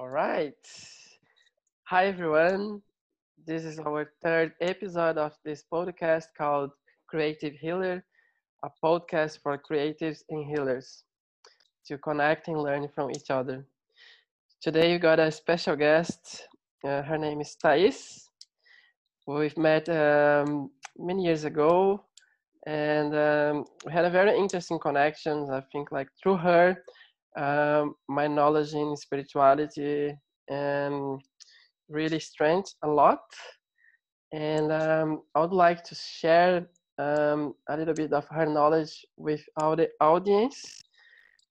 All right. Hi, everyone. This is our third episode of this podcast called Creative Healer, a podcast for creatives and healers to connect and learn from each other. Today, we got a special guest. Uh, her name is Thais. We've met um, many years ago and um, we had a very interesting connection. I think, like through her, um, my knowledge in spirituality and really strengthened a lot. And um, I would like to share um, a little bit of her knowledge with our the audience,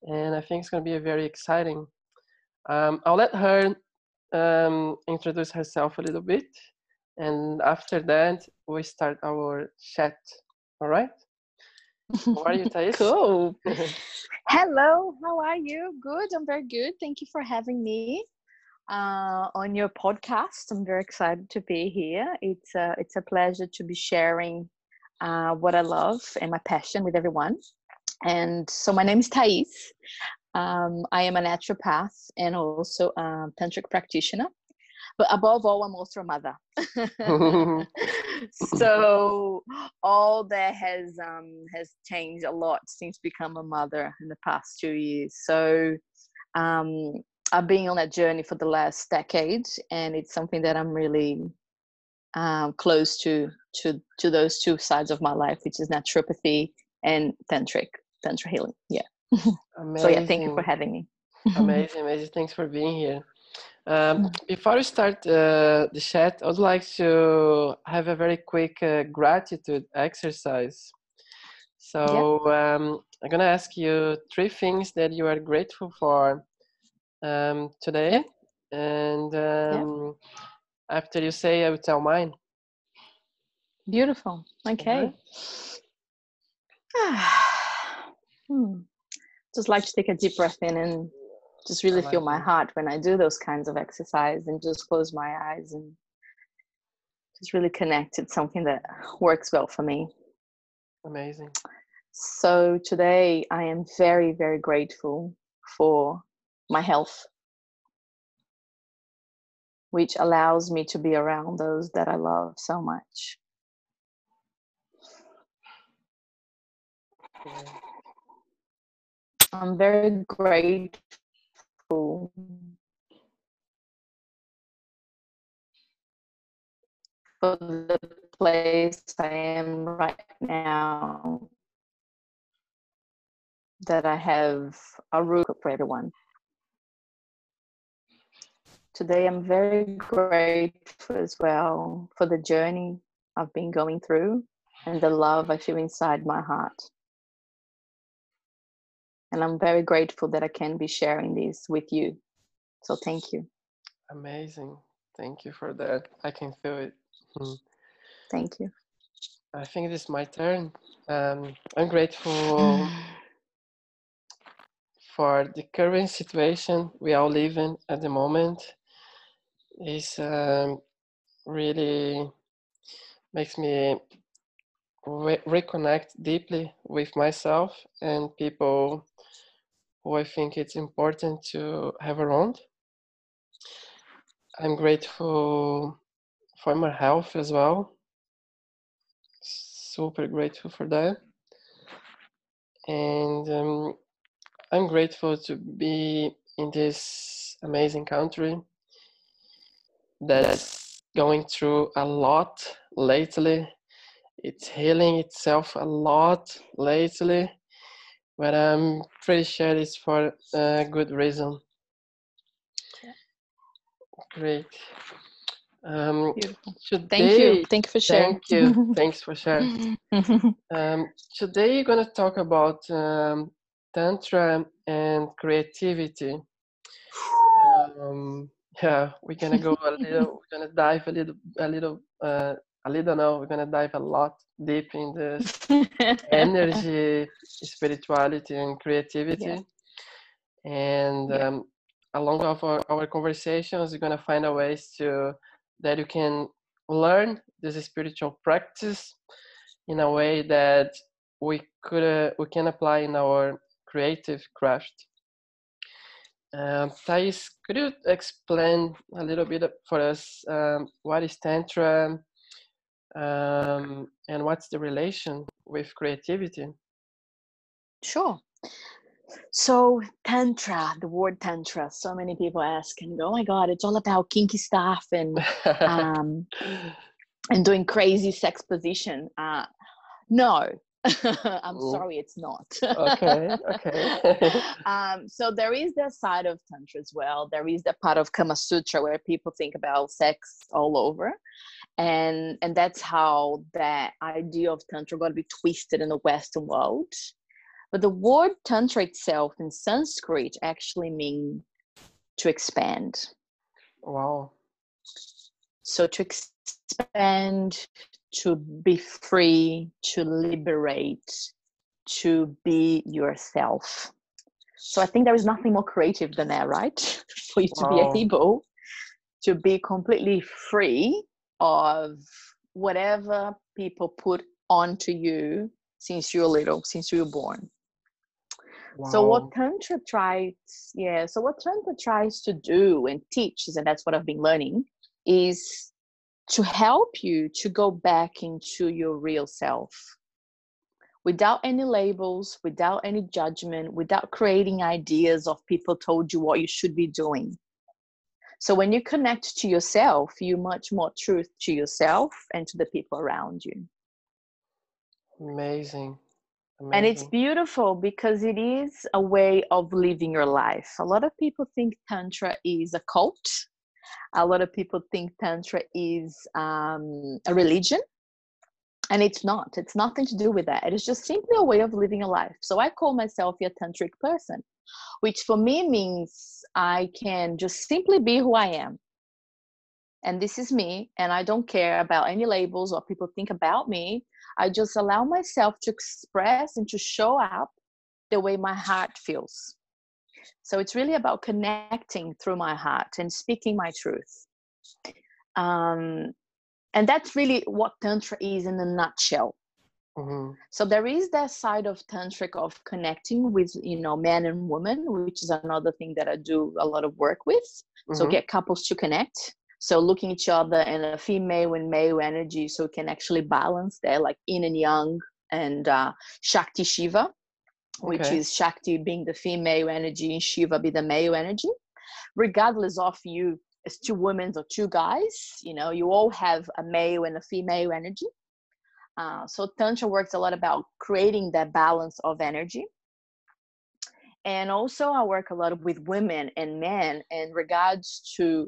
and I think it's going to be very exciting. Um, I'll let her um, introduce herself a little bit, and after that, we start our chat. All right. How are you, Thais? cool. Hello, how are you? Good, I'm very good. Thank you for having me uh, on your podcast. I'm very excited to be here. It's a, it's a pleasure to be sharing uh, what I love and my passion with everyone. And so, my name is Thais. Um, I am a naturopath and also a tantric practitioner but above all i'm also a mother. So all that has um has changed a lot since become a mother in the past two years. So um i've been on that journey for the last decade and it's something that i'm really um close to to to those two sides of my life which is naturopathy and tantric tantra healing. Yeah. So yeah thank you for having me. Amazing amazing. Thanks for being here um, mm. before we start uh, the chat, I would like to have a very quick uh, gratitude exercise. So um, I'm gonna ask you three things that you are grateful for um, today, and um, after you say, I will tell mine. Beautiful. Okay. hmm. Just like to take a deep breath in and just really like feel my heart when I do those kinds of exercise and just close my eyes and just really connect. It's something that works well for me. Amazing. So today I am very, very grateful for my health, which allows me to be around those that I love so much. I'm very grateful for the place I am right now that I have a roof for everyone. Today I'm very grateful as well for the journey I've been going through and the love I feel inside my heart and i'm very grateful that i can be sharing this with you. So thank you. Amazing. Thank you for that. I can feel it. Hmm. thank you. I think it is my turn. Um, i'm grateful for the current situation we are living at the moment. Is um, really makes me re- reconnect deeply with myself and people who I think it's important to have around. I'm grateful for my health as well. Super grateful for that. And um, I'm grateful to be in this amazing country that's going through a lot lately. It's healing itself a lot lately but I'm pretty sure it's for a good reason. Great. Um, today, thank you. Thank you for sharing. Thank you. Thanks for sharing. um, today, you're going to talk about um, tantra and creativity. Um, yeah, we're gonna go a little. We're gonna dive a little, a little uh, a little now we're gonna dive a lot deep in this energy spirituality and creativity yeah. and yeah. um, along of our, our conversations we're gonna find a ways to that you can learn this spiritual practice in a way that we could uh, we can apply in our creative craft Um, Thais, could you explain a little bit for us um, what is Tantra um, and what's the relation with creativity? Sure. So tantra, the word tantra, so many people ask and go, "Oh my God, it's all about kinky stuff and um, and doing crazy sex position." Uh, no, I'm Ooh. sorry, it's not. okay, okay. um, so there is that side of tantra as well. There is the part of Kama Sutra where people think about sex all over, and and that's how that idea of tantra got to be twisted in the Western world. But the word tantra itself in Sanskrit actually means to expand. Wow. So to expand, to be free, to liberate, to be yourself. So I think there is nothing more creative than that, right? For you to wow. be able to be completely free of whatever people put onto you since you're little, since you were born. Wow. So what Tantra tries, yeah, so what Tantra tries to do and teaches, and that's what I've been learning, is to help you to go back into your real self without any labels, without any judgment, without creating ideas of people told you what you should be doing. So when you connect to yourself, you much more truth to yourself and to the people around you. Amazing. Amazing. And it's beautiful because it is a way of living your life. A lot of people think Tantra is a cult. A lot of people think Tantra is um, a religion. And it's not. It's nothing to do with that. It is just simply a way of living a life. So I call myself a tantric person, which for me means I can just simply be who I am. And this is me. And I don't care about any labels or people think about me I just allow myself to express and to show up the way my heart feels. So it's really about connecting through my heart and speaking my truth. Um, and that's really what Tantra is in a nutshell. Mm-hmm. So there is that side of tantric of connecting with you know men and women, which is another thing that I do a lot of work with. Mm-hmm. So get couples to connect so looking each other and a female and male energy so we can actually balance there like yin and yang and uh, shakti shiva which okay. is shakti being the female energy and shiva be the male energy regardless of you as two women or two guys you know you all have a male and a female energy uh, so tantra works a lot about creating that balance of energy and also i work a lot with women and men in regards to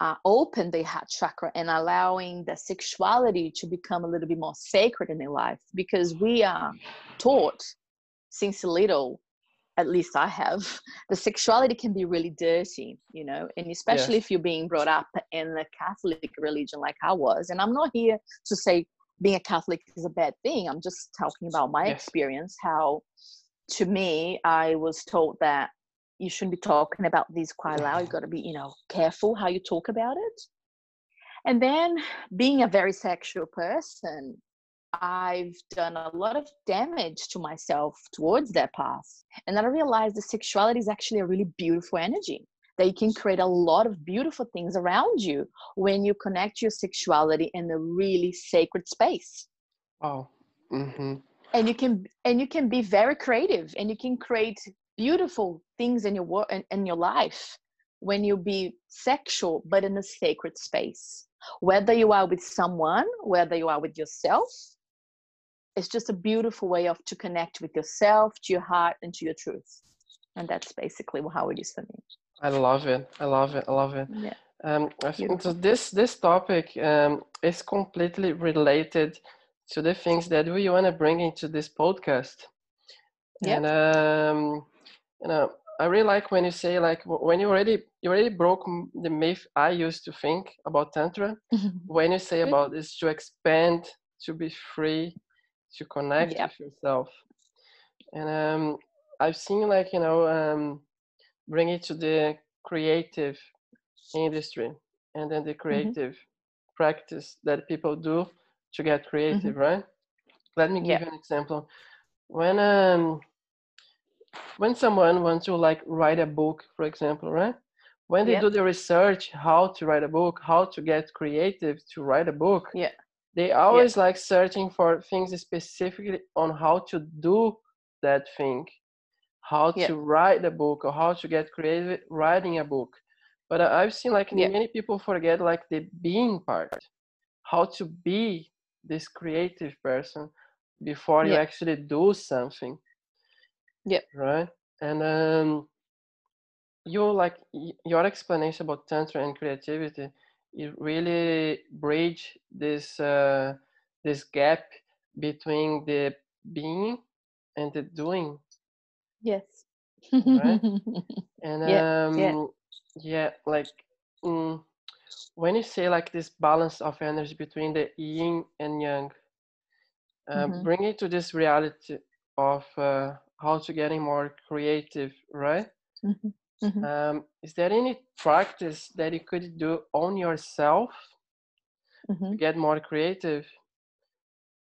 uh, open the heart chakra and allowing the sexuality to become a little bit more sacred in their life because we are taught since little at least i have the sexuality can be really dirty you know and especially yes. if you're being brought up in a catholic religion like i was and i'm not here to say being a catholic is a bad thing i'm just talking about my yes. experience how to me i was told that you shouldn't be talking about these quite loud. You've got to be, you know, careful how you talk about it. And then being a very sexual person, I've done a lot of damage to myself towards that path. And then I realized that sexuality is actually a really beautiful energy. That you can create a lot of beautiful things around you when you connect your sexuality in a really sacred space. Oh. Mm-hmm. And you can and you can be very creative and you can create beautiful things in your work in, in your life when you be sexual but in a sacred space whether you are with someone whether you are with yourself it's just a beautiful way of to connect with yourself to your heart and to your truth and that's basically how it is for me i love it. I love it. I love it. Yeah. Um, I think so this this topic um, is completely related to the things that we want to bring into this podcast. Yeah. And um, you know i really like when you say like when you already you already broke the myth i used to think about tantra. When you say about is to expand to be free to connect yep. with yourself. And um i've seen like you know um bring it to the creative industry and then the mm-hmm. creative mm-hmm. practice that people do to get creative mm-hmm. right let me give yep. you an example when um when someone wants to like write a book, for example, right? When they Yep. do the research how to write a book, how to get creative to write a book, Yeah. they always like searching for things specifically on how to do that thing, how Yeah. to write a book or how to get creative writing a book. But I- I've seen like Yeah. many people forget like the being part, how to be this creative person before you actually do something. Yeah. Right. And um, you like your explanation about tantra and creativity. It really bridge this uh, this gap between the being and the doing. Yes. Right. And Yeah, um, yeah. yeah, like mm, when you say like this balance of energy between the yin and yang, uh, Mhm. bring it to this reality of uh, how to getting more creative, right? Mhm, mhm. Um, is there any practice that you could do on yourself to Mhm. get more creative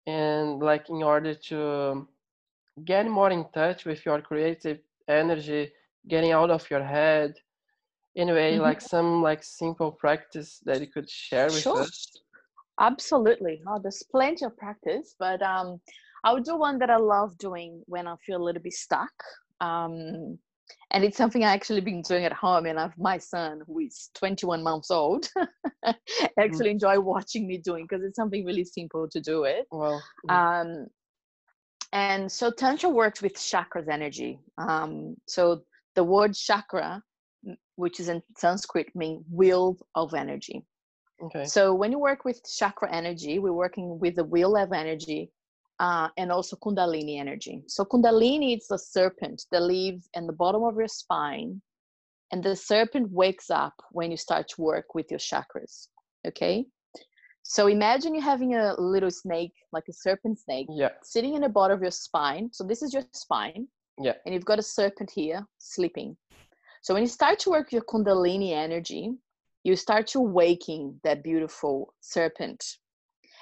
and like in order to get more in touch with your creative energy, getting out of your head? Anyway, Mhm. like some like simple practice that you could share with Sure. us. Absolutely. Oh, there's plenty of practice, but um, I would do one that I love doing when I feel a little bit stuck. Um, and it's something I actually been doing at home, and I've my son who is 21 months old actually enjoy watching me doing because it's something really simple to do it. Well, mm, Um, and so tantra works with chakras energy. Um, so the word chakra, which is in Sanskrit, means wheel of energy. okay. So when you work with chakra energy, we're working with the wheel of energy uh, and also kundalini energy. So kundalini is the serpent that lives in the bottom of your spine, and the serpent wakes up when you start to work with your chakras. Okay. So imagine you having a little snake, like a serpent snake, Yeah. sitting in the bottom of your spine. So this is your spine, Yeah. and you've got a serpent here sleeping. So when you start to work your kundalini energy, you start to waking that beautiful serpent.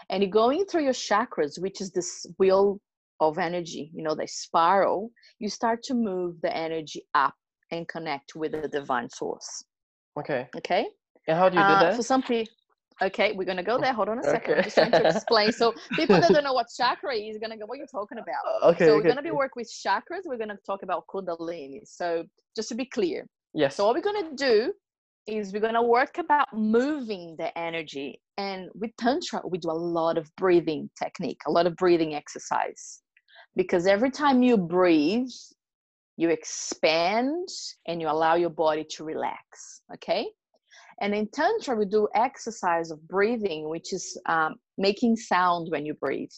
And you're going through your chakras, which is this wheel of energy, you know, the spiral, you start to move the energy up and connect with the divine source. Okay. Okay. And how do you do Uh, that? For some people, okay, we're gonna go there. Hold on a second. Okay. I'm just trying to explain. So people that don't know what chakra is, gonna go, what are you talking about? Uh, Okay. so we're gonna be work with chakras. We're gonna talk about kundalini. So just to be clear, Yes. so what we're gonna do is we're gonna work about moving the energy. And with tantra, we do a lot of breathing technique, a lot of breathing exercise, because every time you breathe, you expand and you allow your body to relax. Okay. And in Tantra, we do exercise of breathing, which is um, making sound when you breathe,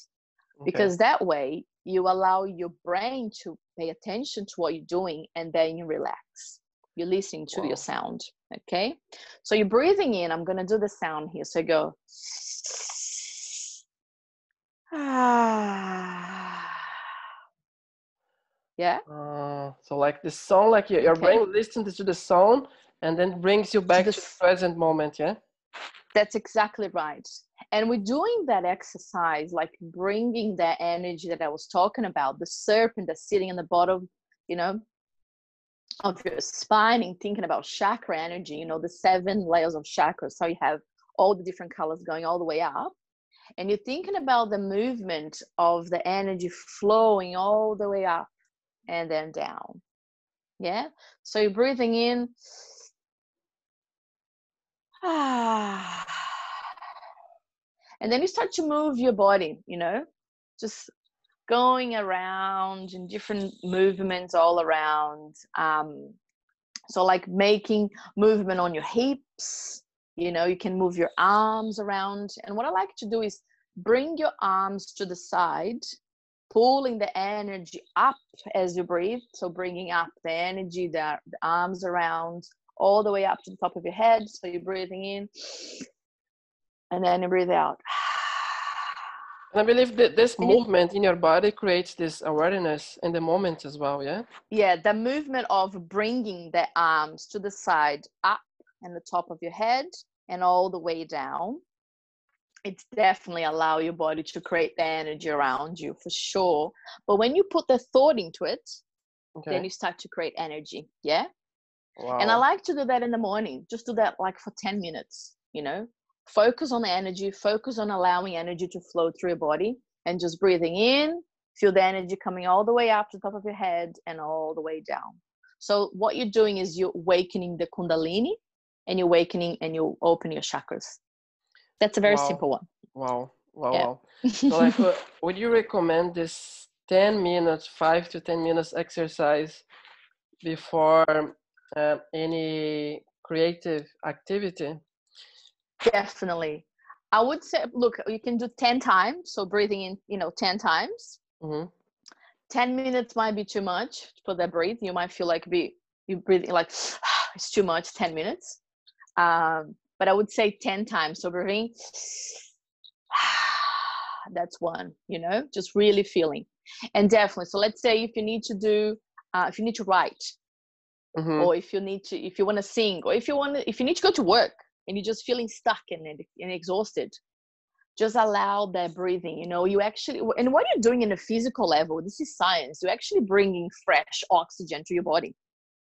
Okay. because that way you allow your brain to pay attention to what you're doing and then you relax. You're listening to Wow. your sound. Okay. So you're breathing in. I'm going to do the sound here. So go. Ah. Yeah. Uh, so like the sound, like your, your Okay. brain listens to the sound and then brings you back the to the present moment. Yeah. That's exactly right. And we're doing that exercise, like bringing that energy that I was talking about, the serpent that's sitting in the bottom, you know, of your spine and thinking about chakra energy, you know, the seven layers of chakras. So you have all the different colors going all the way up. And you're thinking about the movement of the energy flowing all the way up and then down. Yeah. So you're breathing in. And then you start to move your body, you know, just going around in different movements all around. Um, so, like making movement on your hips, you know, you can move your arms around. And what I like to do is bring your arms to the side, pulling the energy up as you breathe. So, bringing up the energy, the, the arms around all the way up to the top of your head. So, you're breathing in and then you breathe out. And I believe that this And movement in your body creates this awareness in the moment as well. Yeah. yeah the movement of bringing the arms to the side up and the top of your head and all the way down it's definitely allow your body to create the energy around you for sure but when you put the thought into it Okay. then you start to create energy. Yeah. Wow. And I like to do that in the morning. Just do that like for 10 minutes, you know. Focus on the energy, focus on allowing energy to flow through your body and just breathing in, feel the energy coming all the way up to the top of your head and all the way down. So what you're doing is you're awakening the kundalini and you're awakening and you open your chakras. That's a very Wow. simple one. Wow. Wow. Yeah. Wow. So like, uh, would you recommend this 10 minutes, five to 10 minutes exercise before uh, any creative activity? Definitely. I would say, look, you can do 10 times. So breathing in, you know, 10 times. hmm 10 minutes might be too much for that breathe. You might feel like be you breathing like it's too much, 10 minutes. Um, but I would say 10 times. So breathing, that's one, you know, just really feeling. And definitely, so let's say if you need to do, uh, if you need to write, hmm or if you need to if you want to sing or if you want if you need to go to work and you're just feeling stuck and, and exhausted just allow that breathing you know you actually and what you're doing in a physical level this is science you're actually bringing fresh oxygen to your body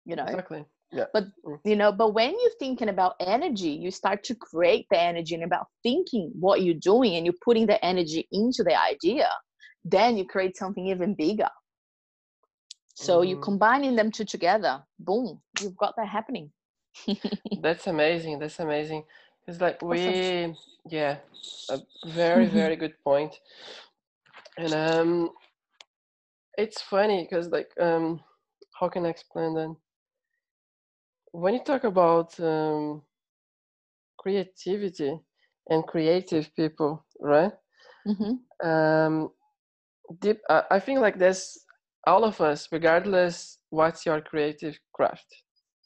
you know Exactly. Yeah. but Mm. you know but when you're thinking about energy you start to create the energy and about thinking what you're doing and you're putting the energy into the idea then you create something even bigger so you're Mhm. combining them two together boom you've got that happening That's amazing. That's amazing. It's like we, Awesome. yeah, a very, very good point. And um, it's funny because like um, how can I explain that? When you talk about um, creativity and creative people, right? hmm Um, deep, I, I think like there's all of us, regardless what's your creative craft,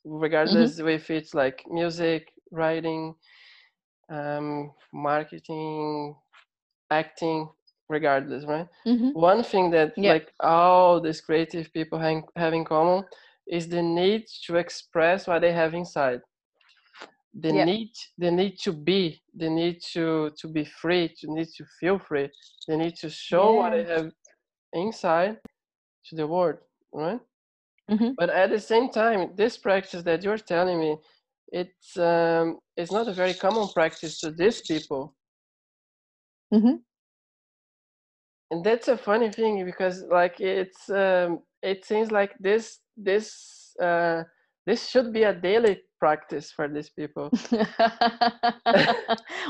regardless if it's like music, writing, um, marketing, acting, regardless, right? hmm One thing that Yeah. like all these creative people hang, have in common is the need to express what they have inside. The Yeah. need, the need to be, the need to to be free, to need to feel free, the need to show what they have inside to the world, right? hmm But at the same time, this practice that you're telling me, it's um, it's not a very common practice to these people. Mm-hmm. And that's a funny thing because like it's um, it seems like this this uh, this should be a daily practice for these people.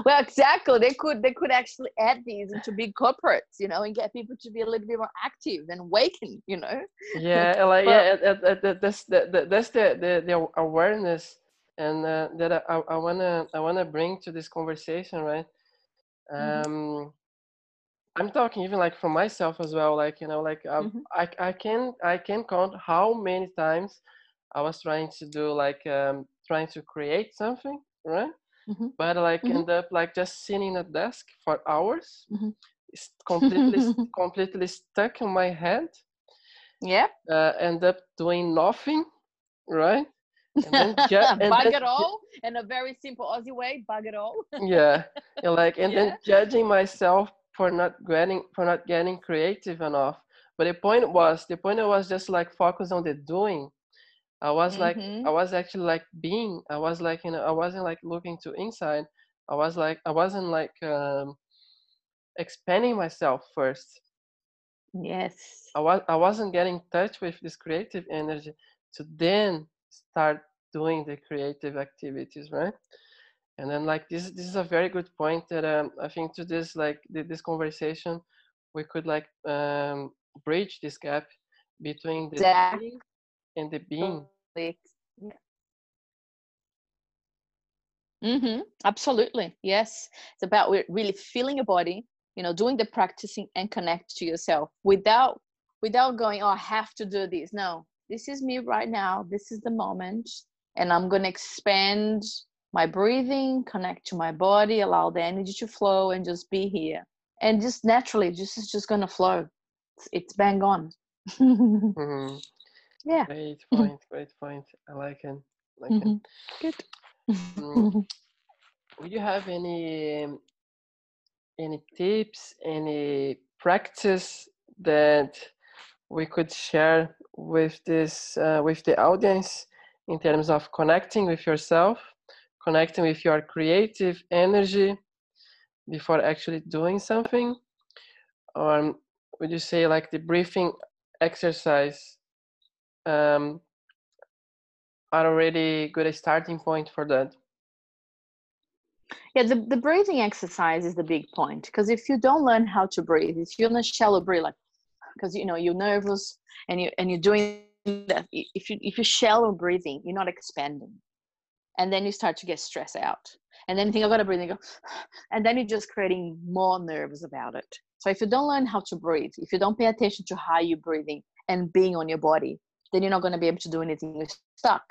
well, exactly. They could they could actually add these into big corporates, you know, and get people to be a little bit more active and awaken, you know. yeah like But- yeah that, that, that, that's the, the that's the, the the awareness and uh, that I, I I wanna I wanna bring to this conversation right Mhm. um I'm talking even like for myself as well like you know like I, Mhm. I I can I can count how many times I was trying to do like um trying to create something right Mhm. but like Mhm. end up like just sitting at desk for hours Mhm. it's completely completely stuck in my head Yeah. uh, end up doing nothing, right? And then ju- and bug then it all in a very simple Aussie way. Bug it all. Yeah, and like and Yeah. then judging myself for not getting for not getting creative enough. But the point was the point was just like focus on the doing. I was like Mhm. I was actually like being. I was like you know I wasn't like looking to inside. I was like I wasn't like um, expanding myself first. Yes. I was I wasn't getting in touch with this creative energy to then start doing the creative activities, right? And then like this this is a very good point that um, I think to this like this conversation we could like um, bridge this gap between the Exactly. and the being. Mm-hmm. Absolutely. Yes. It's about really feeling your body, you know, doing the practicing and connect to yourself without without going, oh, I have to do this. No, this is me right now. This is the moment. And I'm gonna expand my breathing, connect to my body, allow the energy to flow and just be here. And just naturally, just is just gonna flow. It's, it's bang on. Mhm. Yeah. Great point. Great point. I like it. Like it. Mhm. Good. Mm. Would you have any um, any tips, any practice that we could share with this uh, with the audience in terms of connecting with yourself, connecting with your creative energy before actually doing something? Or would you say like the breathing exercise um, are already good starting point for that? Yeah, the, the breathing exercise is the big point because if you don't learn how to breathe, if you're in a shallow breathe, like because you know you're nervous and you and you're doing that, if you if you're shallow breathing, you're not expanding, and then you start to get stressed out, and then you think I've gotta breathe, and go, and then you're just creating more nerves about it. So if you don't learn how to breathe, if you don't pay attention to how you're breathing and being on your body, then you're not going to be able to do anything. You're stuck.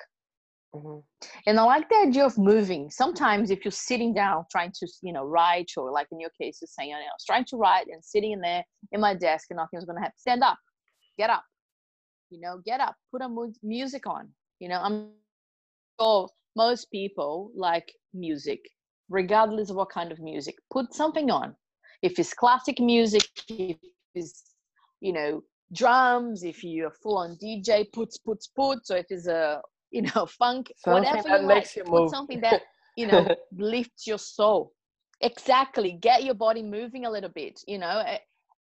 Mm-hmm. And I like the idea of moving. Sometimes if you're sitting down trying to, you know, write or like in your case, you're saying, I was trying to write and sitting in there in my desk and nothing was going to happen. Stand up, get up, you know, get up, put a mu- music on. You know, I'm sure most people like music, regardless of what kind of music. Put something on. If it's classic music, if it's, you know, drums, if you're full on DJ, puts, puts, puts, or if it's a you know, funk, something whatever you like. You Put something that, you know, lifts your soul. Exactly. Get your body moving a little bit, you know.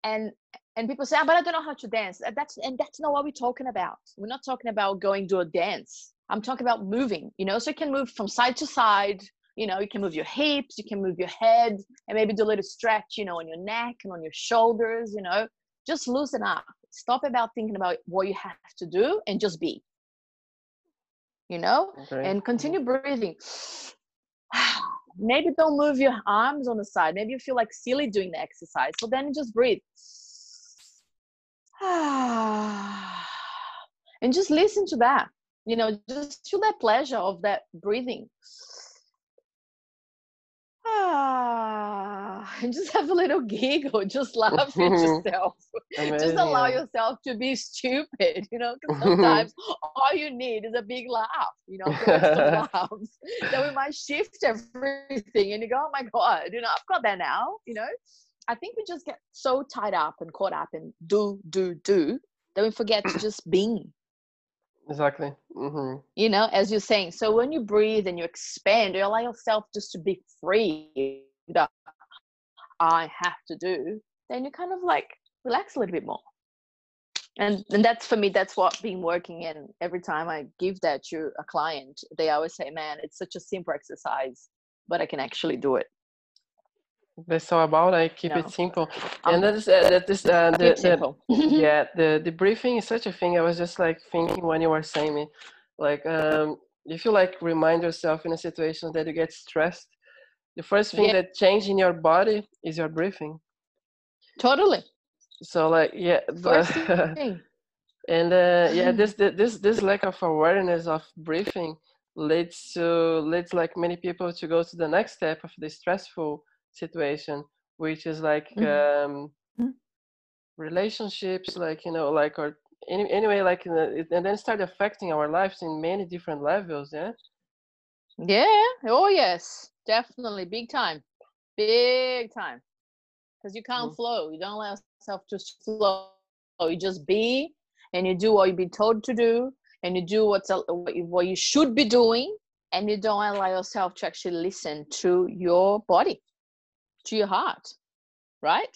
And and people say, oh, but I don't know how to dance. Uh, that's and that's not what we're talking about. We're not talking about going to a dance. I'm talking about moving, you know, so you can move from side to side, you know, you can move your hips, you can move your head, and maybe do a little stretch, you know, on your neck and on your shoulders, you know. Just loosen up. Stop about thinking about what you have to do and just be you know, okay. and continue breathing. Maybe don't move your arms on the side. Maybe you feel like silly doing the exercise. So then just breathe. and just listen to that. You know, just feel that pleasure of that breathing ah, and just have a little giggle, just laugh at yourself. just allow yourself to be stupid, you know, because sometimes all you need is a big laugh, you know, laughs. then we might shift everything and you go, oh my God, you know, I've got that now, you know. I think we just get so tied up and caught up in do, do, do, that we forget to just be Exactly. Mm-hmm. You know, as you're saying. So when you breathe and you expand, you allow yourself just to be free. I have to do. Then you kind of like relax a little bit more. And and that's for me. That's what been working. And every time I give that to a client, they always say, "Man, it's such a simple exercise, but I can actually do it." that's all about i keep no. it simple um, and that is uh, that is uh, the, the yeah the the briefing is such a thing i was just like thinking when you were saying me like um if you like remind yourself in a situation that you get stressed the first thing yeah. that change in your body is your breathing totally so like yeah the, and uh, yeah this this this lack of awareness of breathing leads to leads like many people to go to the next step of the stressful situation which is like mm-hmm. um mm-hmm. relationships like you know like or any, anyway like and then start affecting our lives in many different levels yeah yeah oh yes definitely big time big time because you can't mm-hmm. flow you don't allow yourself to flow you just be and you do what you've been told to do and you do what's what you, what you should be doing and you don't allow yourself to actually listen to your body to your heart, right?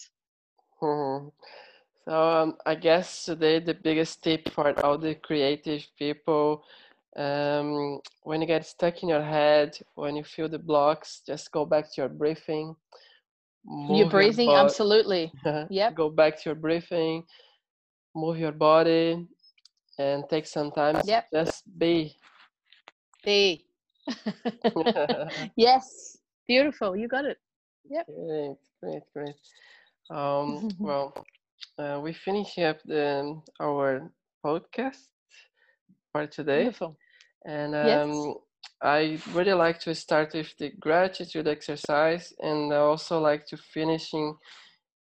Mm-hmm. So um, I guess today the biggest tip for all the creative people, um, when you get stuck in your head, when you feel the blocks, just go back to your breathing. Your breathing, your absolutely. yep. Go back to your breathing, move your body, and take some time. Yep. Just be. Be. yes. Beautiful. You got it. Yep. Great, great, great. Um, well, uh, we finish up the, our podcast for today. Beautiful. And um, yes. I really like to start with the gratitude exercise, and I also like to finishing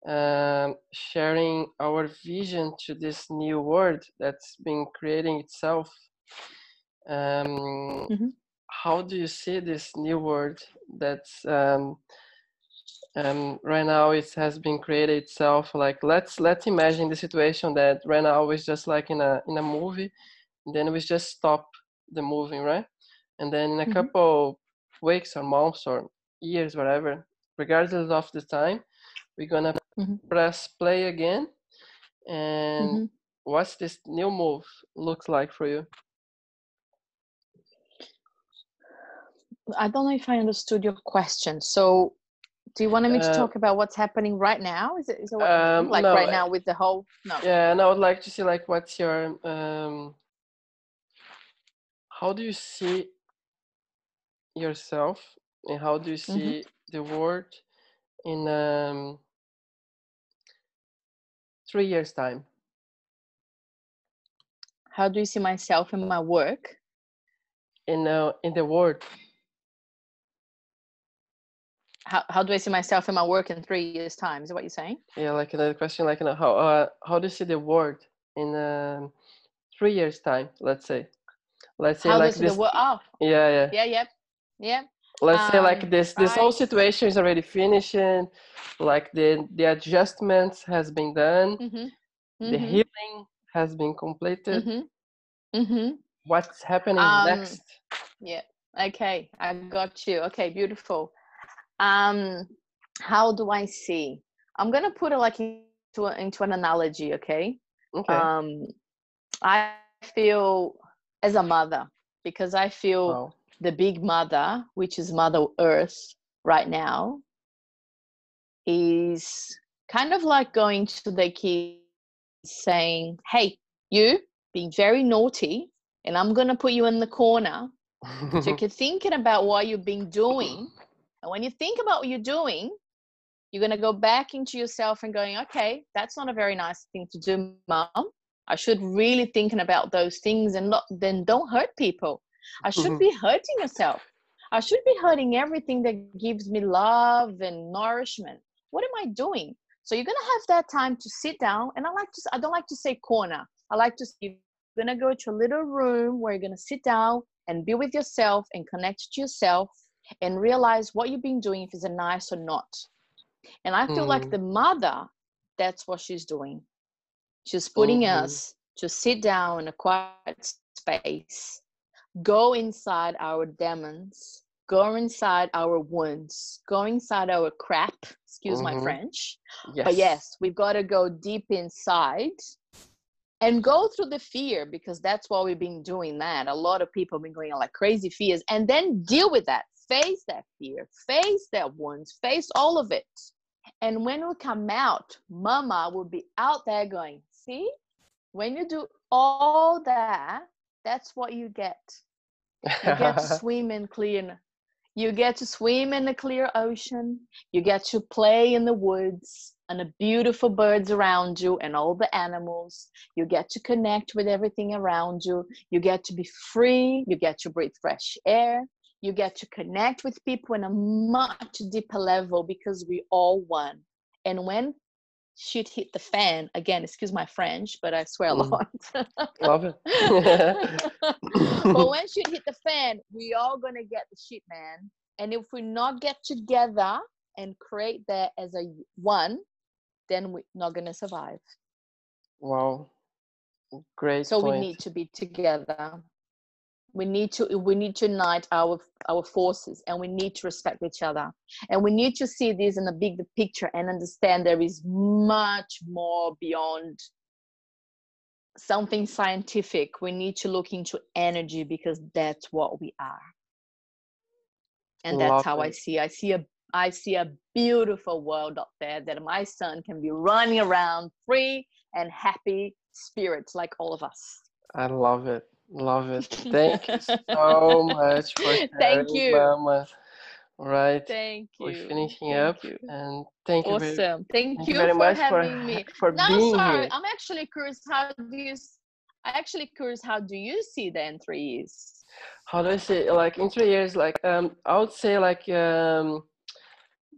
um, sharing our vision to this new world that's been creating itself. Um, mm-hmm. How do you see this new world that's um, um, right now it has been created itself like let's let's imagine the situation that right now is just like in a in a movie then we just stop the moving right and then in a Mhm. couple weeks or months or years whatever regardless of the time we're gonna Mhm. press play again and Mhm. what's this new move looks like for you I don't know if I understood your question. So, do you want me to Uh, talk about what's happening right now? Is it, is it what, um, like no, right uh, now with the whole? No. yeah and i would like to see like what's your um how do you see yourself and how do you Mhm. see the world in um three years time How do you see myself in my work? in uh, in the world How, how do I see myself in my work in three years' time? Is that what you're saying? yeah like another question like you know, how uh, how do you see the world in um three years time let's say let's say How like this? Oh, yeah yeah yeah, yeah, yeah. let's say like Um, this this whole situation is already finishing like the the adjustments has been done Mm-hmm. the healing has been completed Mm-hmm. Mm-hmm. what's happening Um, next Yeah. Okay, I got you. Okay, beautiful. Um, how do I see? I'm gonna put it like into into an analogy. Okay. okay Um, I feel as a mother because I feel wow. the big mother, which is Mother Earth right now, is kind of like going to the kids saying, Hey, you being very naughty, and I'm going to put you in the corner. So you're thinking about what you've been doing. And when you think about what you're doing, you're going to go back into yourself and going, Okay, that's not a very nice thing to do, mom. I should really thinking about those things and not then don't hurt people. I should Mhm. be hurting yourself. I should be hurting everything that gives me love and nourishment. What am I doing? So you're gonna have that time to sit down, and I like to. I don't like to say corner. I like to. say You're gonna go to a little room where you're gonna sit down and be with yourself and connect to yourself and realize what you've been doing if it's a nice or not. And I feel like Mm. the mother, that's what she's doing. She's putting Mhm. us to sit down in a quiet space, go inside our demons, go inside our wounds, go inside our crap, excuse my Mhm. French. yes But yes, we've got to go deep inside and go through the fear because that's why we've been doing that. A lot of people have been going like crazy fears and then deal with that. Face that fear, face that wounds, face all of it. And when we come out, mama will be out there going, see, when you do all that, that's what you get. You get to swim in clear. You get to swim in the clear ocean. You get to play in the woods and the beautiful birds around you and all the animals. You get to connect with everything around you. You get to be free. You get to breathe fresh air. You get to connect with people in a much deeper level because we all one. And when shit hit the fan, again, excuse my French, but I swear a Mm. lot. love it but when shit hit the fan, we all gonna get the shit, man. And if we not get together and create that as a one, then we're not gonna survive. wow great So we need to be together. We need to we need to unite our our forces and we need to respect each other. And we need to see this in a big picture and understand there is much more beyond something scientific. We need to look into energy because that's what we are. And that's Love how I see. I see a I see a beautiful world up there that my son can be running around free and happy spirits like all of us. I love it. Love it. Thank you so much for Thank you. Mama. Right. Thank you. We're finishing Thank up you. and thank you very, Awesome. Thank, thank you, you very for much for having me. for No, being sorry. here. I'm actually curious. How do you? I actually curious. How do you see the in three years? How do I say like in three years, like um I would say like um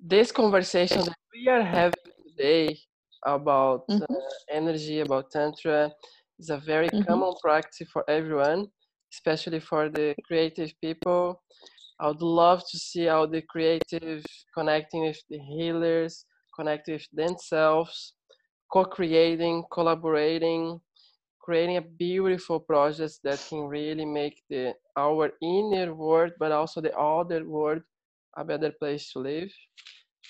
this conversation that we are having today about uh, Mhm. energy, about tantra is a very Mhm. common practice for everyone, especially for the creative people. I would love to see how the creative connecting with the healers, connecting with themselves, co-creating, collaborating, creating a beautiful project that can really make the our inner world, but also the outer world, a better place to live.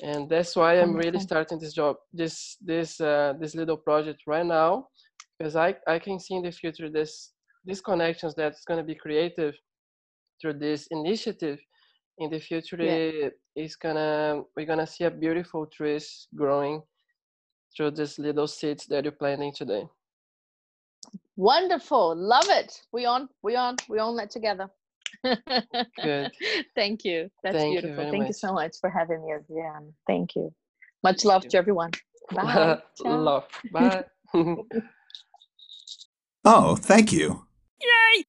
And that's why I'm really starting this job, this this uh, this little project right now, because I I can see in the future this these connections that's going to be creative through this initiative in the future yeah. it's gonna we're gonna see a beautiful trees growing through these little seeds that you're planting today wonderful love it we on we on we on that together good thank you that's Thank beautiful you Thank much. you so much for having me again. Thank you. Much love to everyone. Bye. love. Bye. oh, thank you. Yay!